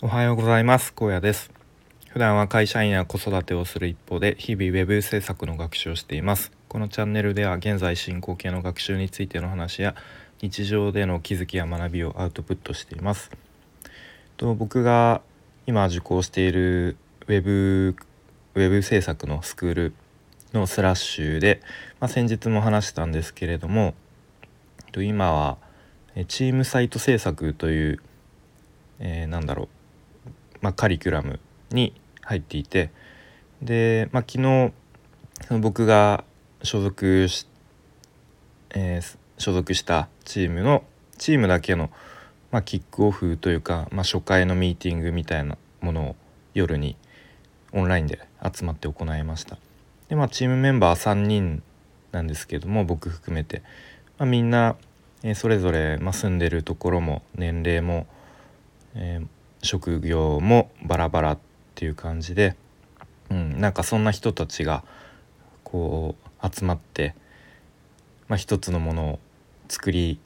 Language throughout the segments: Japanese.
おはようございます。高野です。普段は会社員や子育てをする一方で日々ウェブ制作の学習をしています。このチャンネルでは現在進行形の学習についての話や日常での気づきや学びをアウトプットしています。と僕が今受講しているウェブウェブ制作のスクールのスラッシュで、まあ、先日も話したんですけれども今はチームサイト制作という、えー、なんだろうまあ、カリキュラムに入っていてで、まあ、昨日僕が所属し、えー、所属したチームのチームだけの、まあ、キックオフというか、まあ、初回のミーティングみたいなものを夜にオンラインで集まって行いました。でまあチームメンバー3人なんですけども僕含めて、まあ、みんな、えー、それぞれ、まあ、住んでるところも年齢も、えー、職業もバラバラっていう感じで、うん、なんかそんな人たちがこう集まって、まあ、一つのものを作り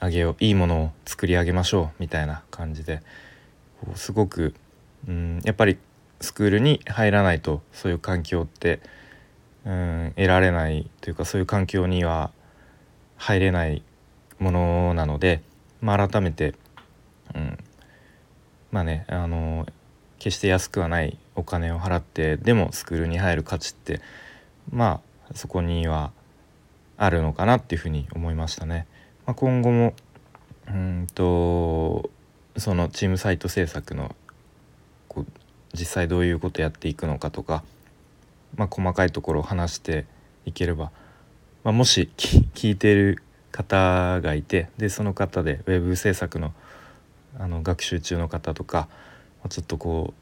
上げよういいものを作り上げましょうみたいな感じですごく、うん、やっぱりスクールに入らないとそういう環境って、うん、得られないというかそういう環境には入れないものなので、まあ、改めて、うん、まあねあの決して安くはないお金を払ってでもスクールに入る価値ってまあそこにはあるのかなっていうふうに思いましたね。まあ、今後もうんとそのチームサイト制作のこう実際どういうことやっていくのかとか、まあ、細かいところを話していければ、まあ、もし聞いてる方がいてでその方でウェブ制作のあの学習中の方とかちょっとこ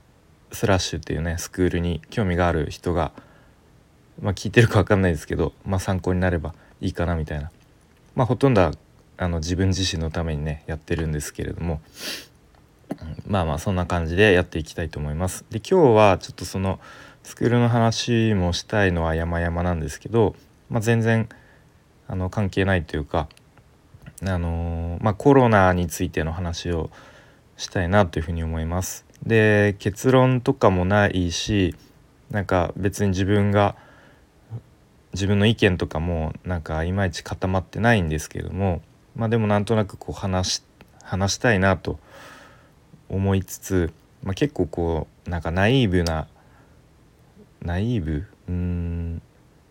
うスラッシュっていうねスクールに興味がある人が、まあ、聞いてるか分かんないですけど、まあ、参考になればいいかなみたいな、まあ、ほとんどはあの自分自身のためにねやってるんですけれども、まあまあそんな感じでやっていきたいと思います。で今日はちょっとそのスクールの話もしたいのは山々なんですけど、まあ、全然あの関係ないというかあのまあ、コロナについての話をしたいなというふうに思います。で結論とかもないしなんか別に自分が自分の意見とかもなんかいまいち固まってないんですけれどもまあでもなんとなくこう話話したいなと思いつつ、まあ、結構こうなんかナイーブなナイーブ？うん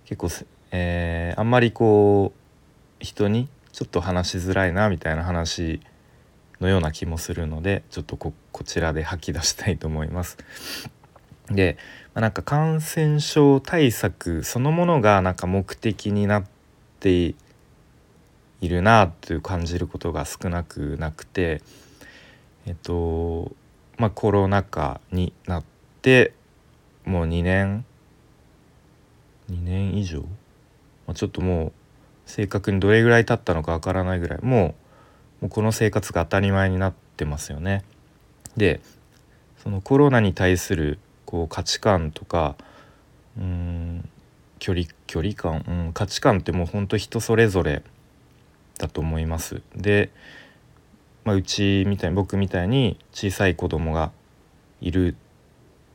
結構、えー、あんまりこう人にちょっと話しづらいなみたいな話のような気もするのでちょっとこちらで吐き出したいと思います。で、まあ、なんか感染症対策そのものがなんか目的になっているなという感じることが少なくなくてえっとまあコロナ禍になってもう2年2年以上、まあ、ちょっともう正確にどれぐらい経ったのかわからないぐらいもうもうこの生活が当たり前になってますよね。でそのコロナに対するこう価値観とかうん距離距離感、うん、価値観ってもうほんと人それぞれだと思います。で、まあ、うちみたいに僕みたいに小さい子供がいる、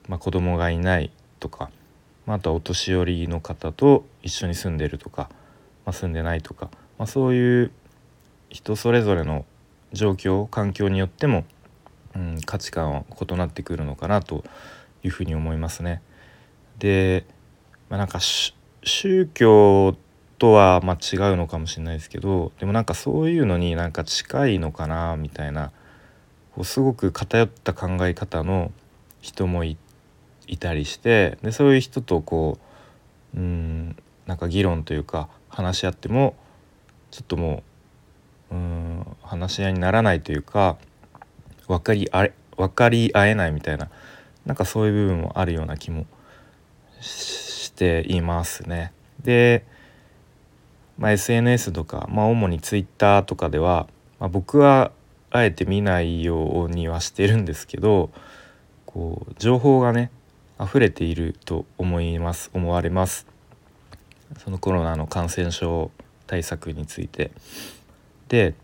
まあ、子供がいないとか、まあ、あとはお年寄りの方と一緒に住んでるとかまあ、住んでないとか、まあ、そういう人それぞれの状況環境によっても、うん、価値観は異なってくるのかなというふうに思いますね。で、まあ、なんか宗教とはま違うのかもしれないですけどでもなんかそういうのになんか近いのかなみたいなこうすごく偏った考え方の人もいたりしてでそういう人とこううんなんか議論というか話し合ってもちょっともううん話し合いにならないというか分かりあれ分かり合えないみたいななんかそういう部分もあるような気もしていますね。で、まあ、SNS とか、まあ、主に Twitter とかでは、まあ、僕はあえて見ないようにはしてるんですけどこう情報がね溢れていると思います思われます。そのコロナの感染症対策について。で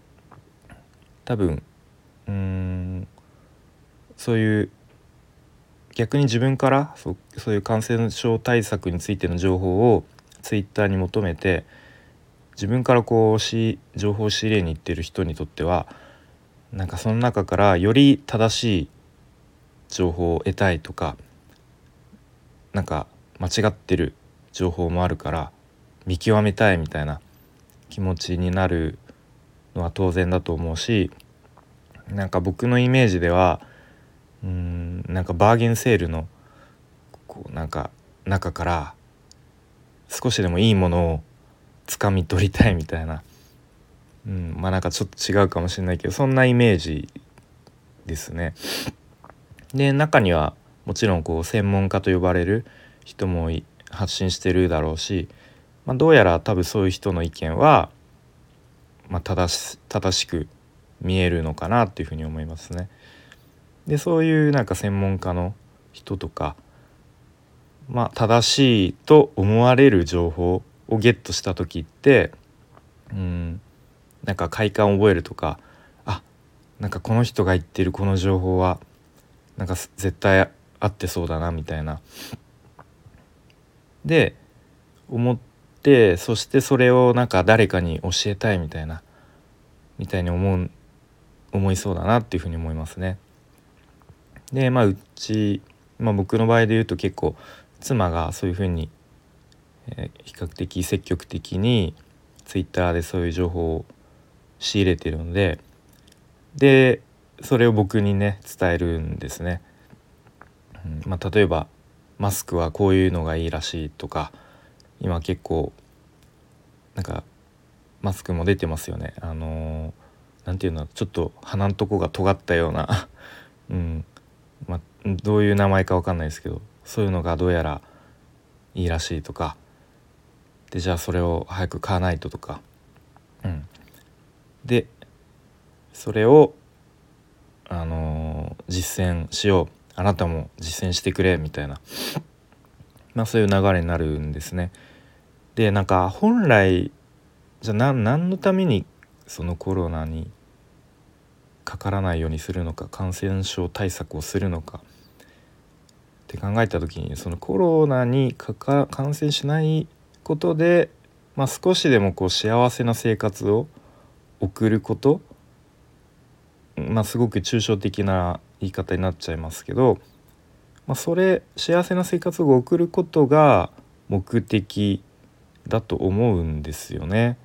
多分うんそういう逆に自分からそそういう感染症対策についての情報をツイッターに求めて自分からこうし情報を仕入れに行ってる人にとってはなんかその中からより正しい情報を得たいとかなんか間違ってる情報もあるから見極めたいみたいな気持ちになるのは当然だと思うしなんか僕のイメージではうんなんかバーゲンセールのこうなんか中から少しでもいいものを掴み取りたいみたいな、うん、まあなんかちょっと違うかもしれないけどそんなイメージですね。で中にはもちろんこう専門家と呼ばれる人も発信してるだろうし、まあ、どうやら多分そういう人の意見は、まあ、正し正しく見えるのかなっていうふうに思いますね。でそういうなんか専門家の人とか、まあ、正しいと思われる情報をゲットした時ってうんなんか快感を覚えるとかあなんかこの人が言ってるこの情報はなんか絶対合ってそうだなみたいな。で思ってそしてそれをなんか誰かに教えたいみたいなみたいに思う思いそうだなっていうふうに思いますね。でまあうち、まあ、僕の場合で言うと結構妻がそういうふうに、えー、比較的積極的にツイッターでそういう情報を仕入れてるのででそれを僕にね伝えるんですね。うんまあ、例えばマスクはこういうのがいいらしいとか今結構なんかマスクも出てますよね。あのー、ていうのちょっと鼻のとこが尖ったような。うん。ま、どういう名前か分かんないですけどそういうのがどうやらいいらしいとか。でじゃあそれを早く買わないととか、うん、でそれをあのー、実践しよう。あなたも実践してくれみたいな、まあ、そういう流れになるんですね。でなんか本来じゃあ何のためにそのコロナにかからないようにするのか感染症対策をするのか。って考えた時にそのコロナにかか感染しないことで、まあ、少しでもこう幸せな生活を送ること、まあ、すごく抽象的な言い方になっちゃいますけど、まあ、それ幸せな生活を送ることが目的だと思うんですよね。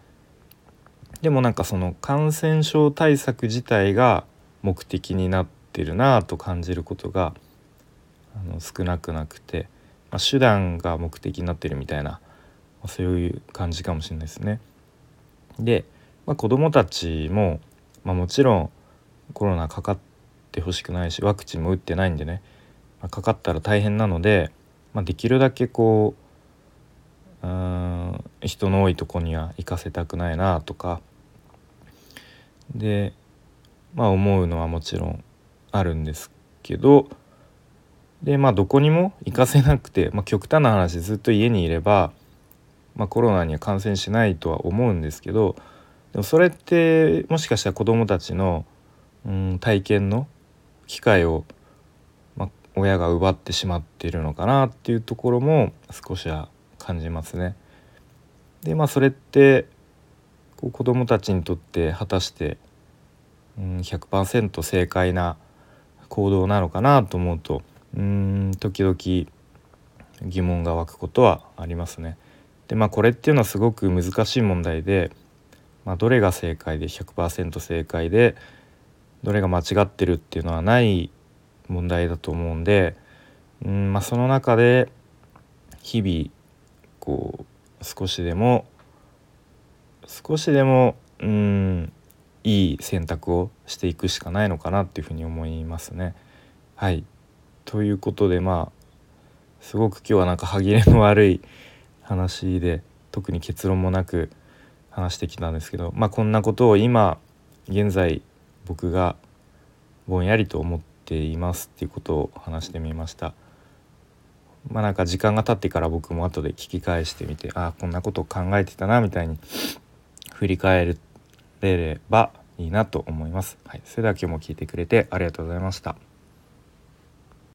でもなんかその感染症対策自体が目的になってるなと感じることがあの少なくなくて、まあ、手段が目的になってるみたいな、まあ、そういう感じかもしれないですね。で、まあ、子どもたちも、まあ、もちろんコロナかかってほしくないしワクチンも打ってないんでね、まあ、かかったら大変なので、まあ、できるだけこううん人の多いとこには行かせたくないなとか。でまあ思うのはもちろんあるんですけど。でまあどこにも行かせなくて、まあ、極端な話ずっと家にいれば、まあ、コロナには感染しないとは思うんですけど。でもそれってもしかしたら子どもたちの、うん、体験の機会を、ま、親が奪ってしまっているのかなっていうところも少しは感じますね。でまあそれってこう子どもたちにとって果たして、うん、100%正解な行動なのかなと思うとうん時々疑問が湧くことはありますね。でまあこれっていうのはすごく難しい問題で、まあ、どれが正解で100%正解でどれが間違ってるっていうのはない問題だと思うんでうん、まあ、その中で日々こう少しでも少しでもうんいい選択をしていくしかないのかなっていうふうに思いますね。はいということでまあすごく今日はなんか歯切れの悪い話で特に結論もなく話してきたんですけどまあこんなことを今現在僕がぼんやりと思っていますっていうことを話してみました。まあなんか時間が経ってから僕も後で聞き返してみてああこんなことを考えてたなみたいに振り返れればいいなと思います。はい、それでは今日も聞いてくれてありがとうございました。